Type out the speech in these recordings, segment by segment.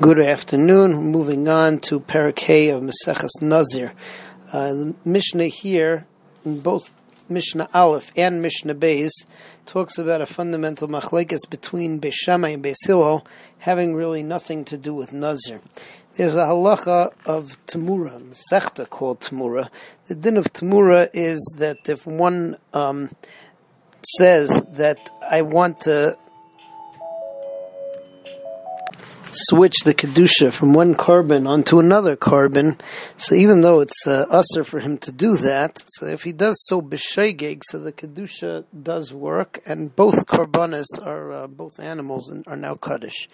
Good afternoon. Moving on to Parakeh of Maseches Nazir. Uh, the Mishnah here, in both Mishnah Aleph and Mishnah Beis, talks about a fundamental machlekes between Beis Shammai and Beis Hillel, having really nothing to do with Nazir. There's a halacha of Tamura, Masechta called Tamura. The din of Tamura is that if one um, says that I want to switch the kedusha from one korban onto another korban. So even though it's uh, assur for him to do that, so if he does so b'shaygeg, so the kedusha does work, and both korbanos are uh, both animals and are now kaddish.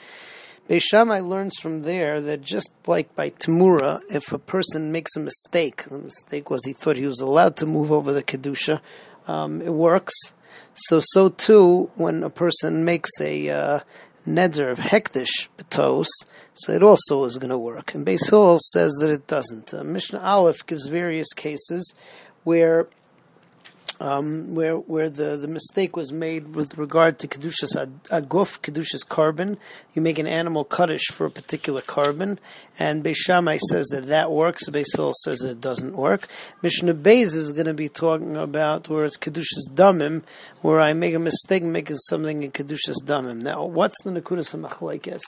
Beis Shammai learns from there that just like by Tamura, if a person makes a mistake, the mistake was he thought he was allowed to move over the kedusha, um, it works. So so too when a person makes a uh, neder of hektish betos, so it also is going to work. And Beis Hillel says that it doesn't. Uh, Mishnah Aleph gives various cases where um, where where the, the mistake was made with regard to kedushas aguf, kedushas korban. You make an animal kaddish for a particular korban, and Beis Shammai says that that works. Beis Hillel says that it doesn't work. Mishnah Beis is going to be talking about where it's kedushas damim, where I make a mistake making something in kedushas damim. Now, what's the nakudas of machlekes?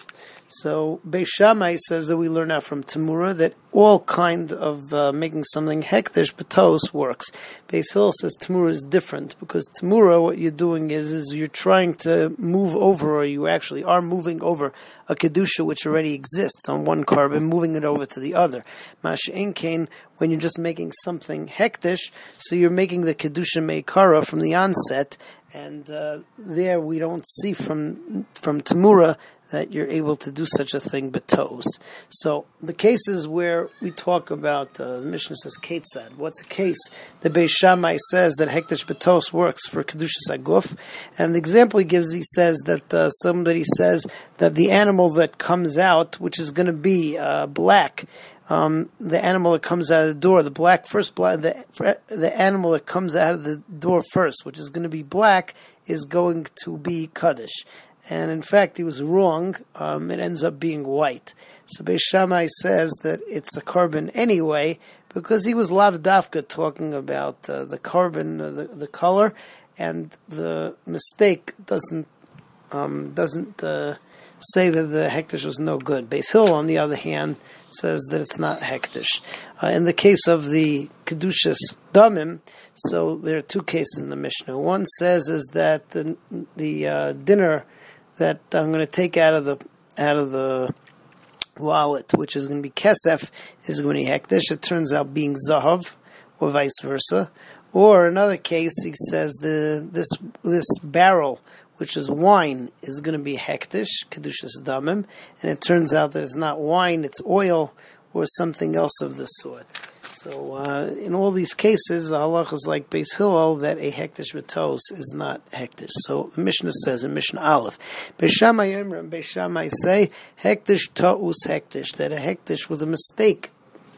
So Beis Shammai says that we learn out from Tamura that all kind of uh, making something hektish betos works. Beis Hillel says Tamura is different because Tamura, what you're doing is is you're trying to move over, or you actually are moving over a kedusha which already exists on one korban, moving it over to the other. Masha Inkain, when you're just making something hektish, so you're making the kedusha meikara from the onset, and uh, there we don't see from from Tamura that you're able to do such a thing betos. So the cases where we talk about uh, the Mishnah says Ketzad. What's a case? The Beis Shammai says that hektish betos works for kedushas aguf, and the example he gives, he says that uh, somebody says that the animal that comes out, which is going to be uh, black. Um, the animal that comes out of the door, the black first black, the the animal that comes out of the door first, which is going to be black, is going to be kaddish and in fact he was wrong. Um, it ends up being white. So Beis says that it's a korban anyway because he was lav dafka talking about uh, the carbon, uh, the, the color, and the mistake doesn't um, doesn't uh, say that the hektish was no good. Beis Hill, on the other hand, says that it's not hektish. Uh, in the case of the kedushas damim, so there are two cases in the Mishnah. One says is that the the uh, dinar that I'm going to take out of the out of the wallet, which is going to be kesef, is going to be hektish. It turns out being zahav, or vice versa. Or another case, he says the this this barrel, which is wine, is going to be hektish, kedushas damim, and it turns out that it's not wine, it's oil or something else of the sort. So uh, in all these cases, halach is like Beis Hillel that a hektish betos is not hektish. So the Mishnah says in Mishnah Aleph, Beis Shammai Shammai say hektish ta'us hektish that a hektish with a mistake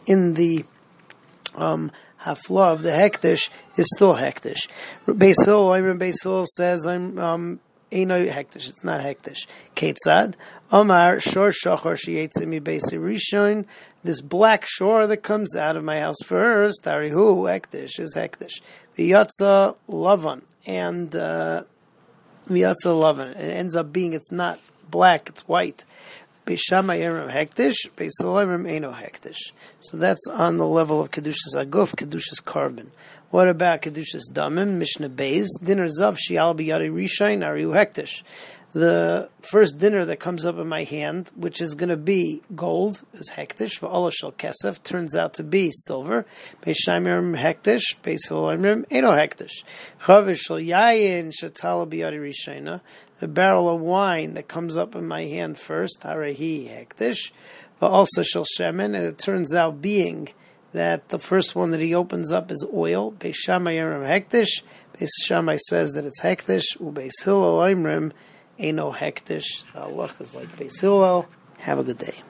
in the um, hafla of the hektish is still hektish. Beis Hillel, Beis Hillel says I'm um, Eino hektish. It's not hektish. Ketzad. Omar shor shachar sheyetzim beisi rishon. This black shor that comes out of my house first. Tarihu hektish is hektish. V'yatza lavan and uh, lavan. It ends up being it's not black. It's white. Beishamayim hektish. Beisalayim eno hektish. So that's on the level of kedushas aguf, kedushas korban. What about Kedushas Damim, Mishnah Beis, dinar Zav Shial Biyari Rishain Ariu Hektish? The first dinar that comes up in my hand, which is going to be gold, is Hektish, Va'olashal Kesef, turns out to be silver. Beishaimim Hektish, Beisalimim, Eno Hektish. Chavish Shal Yayin Shatala Biyari Rishaina, a barrel of wine that comes up in my hand first, Harehi Hektish, also Shal Shemen, and it turns out being that the first one that he opens up is oil. Beis Shammai Yerim Hektish. Beis Shammai says that it's Hektish. Ubeis Hillel Imrim Eno Hektish. Allah is like Beis Hillel. Have a good day.